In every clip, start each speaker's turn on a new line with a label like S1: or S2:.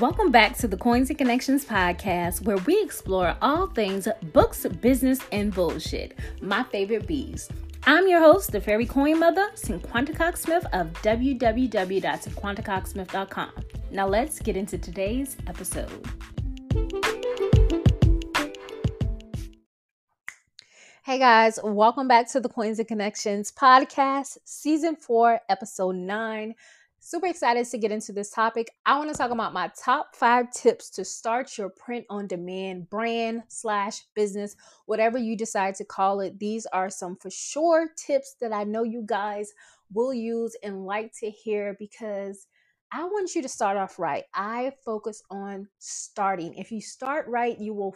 S1: Welcome back to the Coins and Connections podcast, where we explore all things books, business, and bullshit. My favorite bees. I'm your host, the fairy coin mother, Cinquanta Cox Smith of www.cinquantacoxsmith.com. Now let's get into today's episode. Hey guys, welcome back to the Coins and Connections podcast, season four, episode nine. Super excited to get into this topic. I want to talk about my top five tips to start your print on demand brand slash business, whatever you decide to call it. These are some for sure tips that I know you guys will use and like to hear because I want you to start off right. I focus on starting. If you start right, you will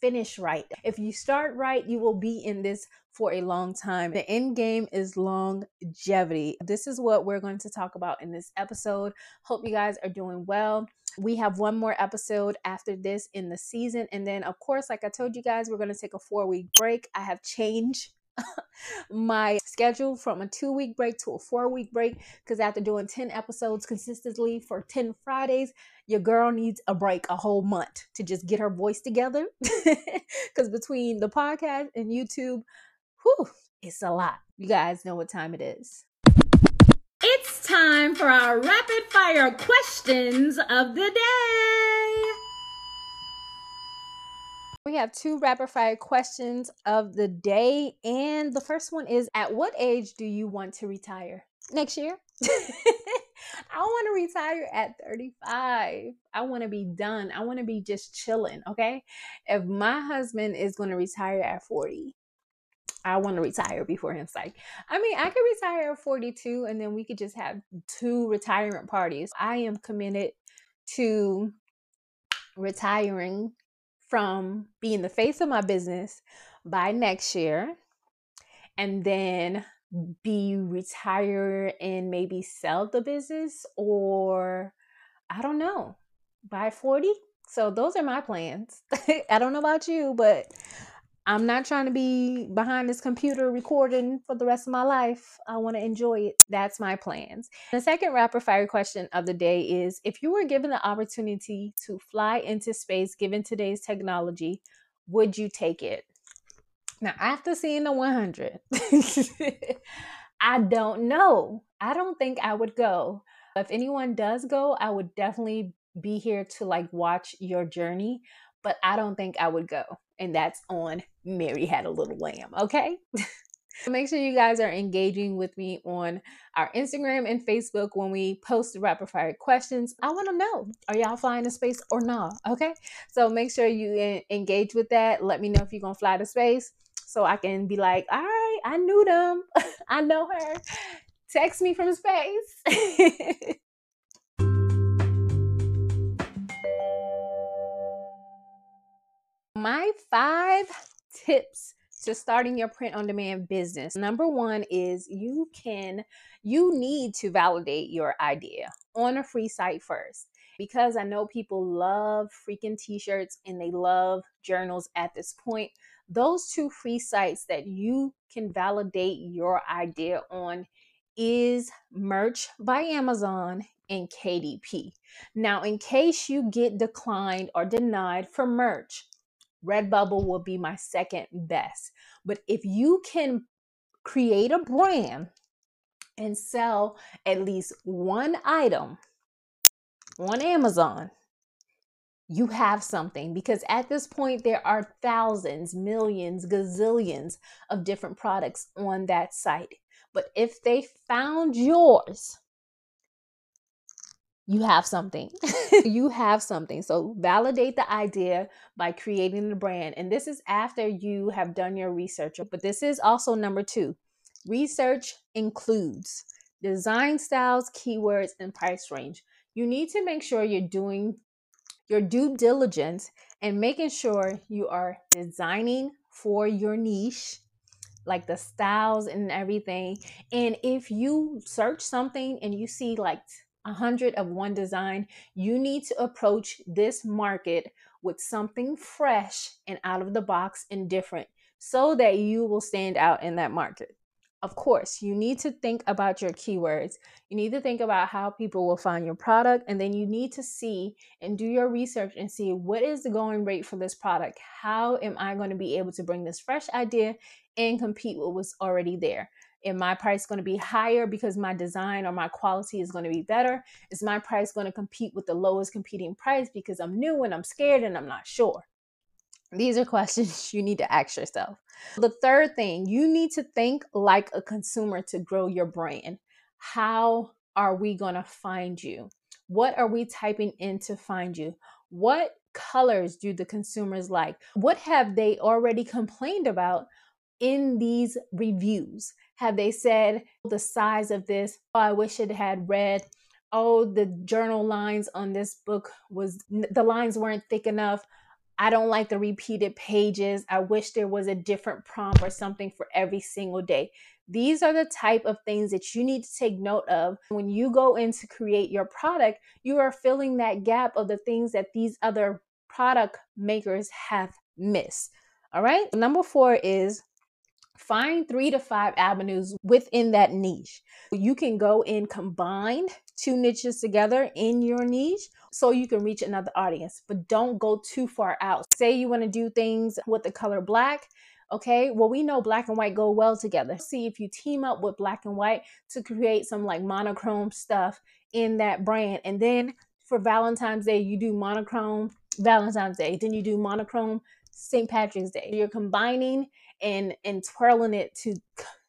S1: finish right. If you start right, you will be in this for a long time. The end game is longevity. This is what we're going to talk about in this episode. Hope you guys are doing well. We have one more episode after this in the season. And then, of course, like I told you guys, we're going to take a four week break. I have changed my schedule from a two week break to a four week break because after doing 10 episodes consistently for 10 Fridays, your girl needs a break a whole month to just get her voice together. Because between the podcast and YouTube, whew, it's a lot. You guys know what time it is. It's time for our rapid fire questions of the day. We have two rapid fire questions of the day. And the first one is At what age do you want to retire? Next year? I want to retire at 35. I want to be done. I want to be just chilling. Okay. If my husband is going to retire at 40, I want to retire before him. Like, I mean, I could retire at 42 and then we could just have two retirement parties. I am committed to retiring from being the face of my business by next year and then be retire and maybe sell the business or I don't know, by 40. So those are my plans. I don't know about you, but I'm not trying to be behind this computer recording for the rest of my life. I want to enjoy it. That's my plans. The second rapid fire question of the day is if you were given the opportunity to fly into space given today's technology, would you take it? Now, after seeing the 100, I don't know. I don't think I would go. If anyone does go, I would definitely be here to like watch your journey, but I don't think I would go. And that's on Mary Had a Little Lamb, okay? Make sure you guys are engaging with me on our Instagram and Facebook when we post the rapid fire questions. I want to know are y'all flying to space or not? Okay, so make sure you engage with that. Let me know if you're gonna fly to space so I can be like, all right, I knew them, I know her. Text me from space. My five tips to starting your print on demand business. Number one is you can, you need to validate your idea on a free site first. Because I know people love freaking t shirts and they love journals at this point. Those two free sites that you can validate your idea on is Merch by Amazon and KDP. Now, in case you get declined or denied for merch, Redbubble will be my second best. But if you can create a brand and sell at least one item on Amazon, you have something because at this point there are thousands, millions, gazillions of different products on that site. But if they found yours, you have something. you have something. So validate the idea by creating the brand. And this is after you have done your research. But this is also number two. Research includes design styles, keywords, and price range. You need to make sure you're doing your due diligence and making sure you are designing for your niche like the styles and everything. And if you search something and you see like a hundred of one design, you need to approach this market with something fresh and out of the box and different so that you will stand out in that market. Of course, you need to think about your keywords. You need to think about how people will find your product. And then you need to see and do your research and see what is the going rate for this product? How am I going to be able to bring this fresh idea and compete with what's already there? Am my price going to be higher because my design or my quality is going to be better? Is my price going to compete with the lowest competing price because I'm new and I'm scared and I'm not sure? These are questions you need to ask yourself. The third thing, you need to think like a consumer to grow your brand. How are we going to find you? What are we typing in to find you? What colors do the consumers like? What have they already complained about in these reviews? Have they said oh, the size of this? Oh, I wish it had red. Oh, the journal lines on this book was the lines weren't thick enough. I don't like the repeated pages. I wish there was a different prompt or something for every single day. These are the type of things that you need to take note of when you go in to create your product. You are filling that gap of the things that these other product makers have missed. All right. Number four is find three to five avenues within that niche. You can go and combine two niches together in your niche so you can reach another audience, but don't go too far out. Say you want to do things with the color black. Okay, well, we know black and white go well together. See if you team up with black and white to create some like monochrome stuff in that brand. And then for Valentine's Day, you do monochrome Valentine's Day, then you do monochrome St. Patrick's Day. You're combining and and twirling it to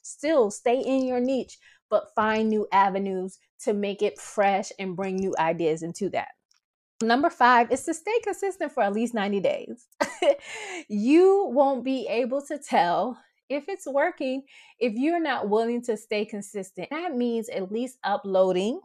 S1: still stay in your niche, but find new avenues to make it fresh and bring new ideas into that. Number five is to stay consistent for at least 90 days. you won't be able to tell if it's working if you're not willing to stay consistent. That means at least uploading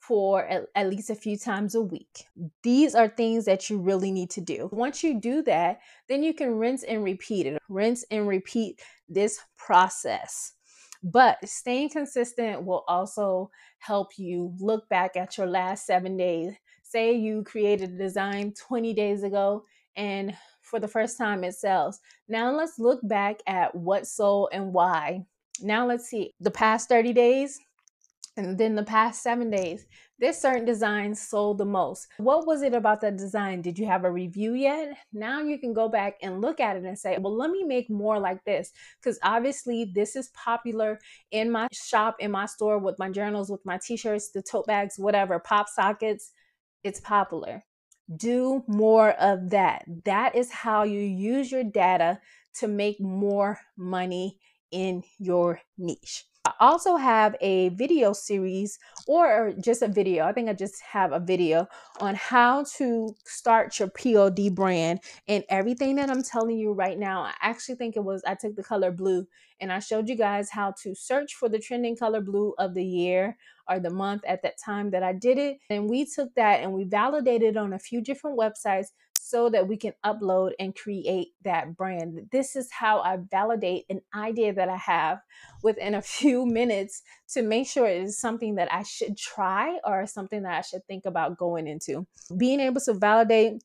S1: for at, at, least a few times a week. These are things that you really need to do. Once you do that, then you can rinse and repeat it. Rinse and repeat this process. But staying consistent will also help you look back at your last seven days. Say you created a design 20 days ago and for the first time it sells. Now let's look back at what sold and why. Now let's see the past 30 days then the past seven days, this certain design sold the most. What was it about that design? Did you have a review yet? Now you can go back and look at it and say, well, let me make more like this. Because obviously, this is popular in my shop, in my store, with my journals, with my t shirts, the tote bags, whatever, pop sockets. It's popular. Do more of that. That is how you use your data to make more money in your niche. Also have a video series or just a video. I think I just have a video on how to start your POD brand and everything that I'm telling you right now. I actually think it was I took the color blue and I showed you guys how to search for the trending color blue of the year or the month at that time that I did it. And we took that and we validated on a few different websites so that we can upload and create that brand. This is how I validate an idea that I have within a few minutes to make sure it is something that I should try or something that I should think about going into. Being able to validate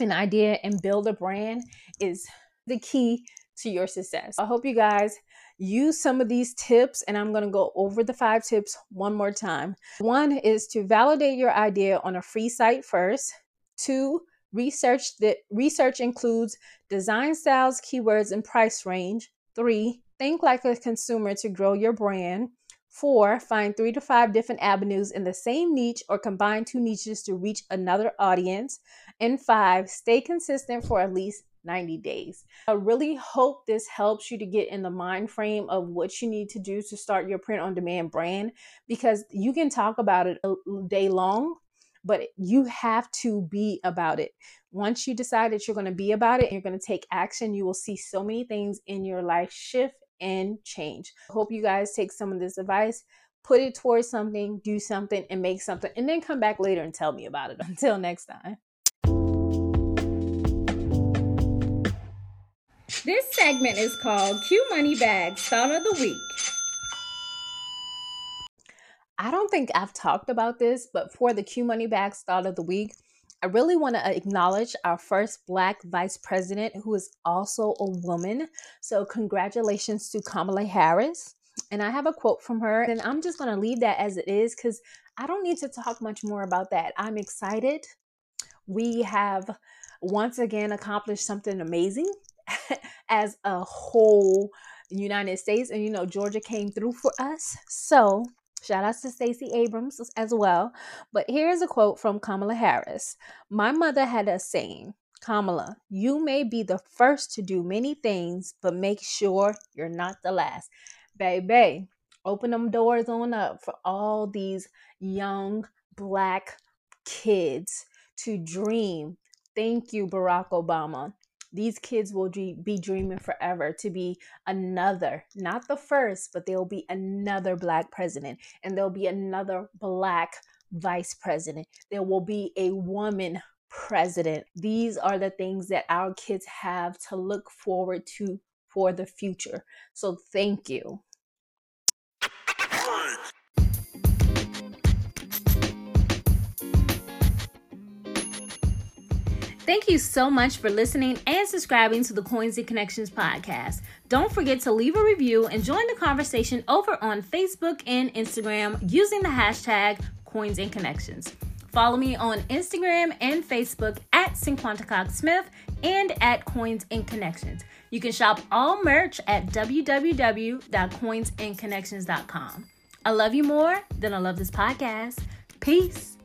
S1: an idea and build a brand is the key to your success. I hope you guys use some of these tips and I'm going to go over the five tips one more time. One is to validate your idea on a free site first. Two, Research that research includes design styles, keywords, and price range. Three, think like a consumer to grow your brand. Four, find three to five different avenues in the same niche or combine two niches to reach another audience. And five, stay consistent for at least 90 days. I really hope this helps you to get in the mind frame of what you need to do to start your print on demand brand because you can talk about it a day long, but you have to be about it. Once you decide that you're going to be about it you're going to take action, you will see so many things in your life shift and change. I hope you guys take some of this advice, put it towards something, do something, and make something, and then come back later and tell me about it. Until next time. This segment is called Q Money Bags Thought of the Week. I don't think I've talked about this, but for the Q Money Bag Thought of the Week, I really want to acknowledge our first Black Vice President, who is also a woman. So, congratulations to Kamala Harris. And I have a quote from her, and I'm just going to leave that as it is because I don't need to talk much more about that. I'm excited. We have once again accomplished something amazing as a whole United States. And you know, Georgia came through for us. So shout out to Stacey Abrams as well. But here's a quote from Kamala Harris. My mother had a saying, Kamala, you may be the first to do many things, but make sure you're not the last. Baby, open them doors on up for all these young black kids to dream. Thank you, Barack Obama these kids will be dreaming forever to be another, not the first, but there'll be another black president and there'll be another black vice president. There will be a woman president. These are the things that our kids have to look forward to for the future. So thank you. Thank you so much for listening and subscribing to the Coins and Connections podcast. Don't forget to leave a review and join the conversation over on Facebook and Instagram using the hashtag Coins and Connections. Follow me on Instagram and Facebook at Cinquanta Smith and at Coins and Connections. You can shop all merch at www.coinsandconnections.com. I love you more than I love this podcast. Peace.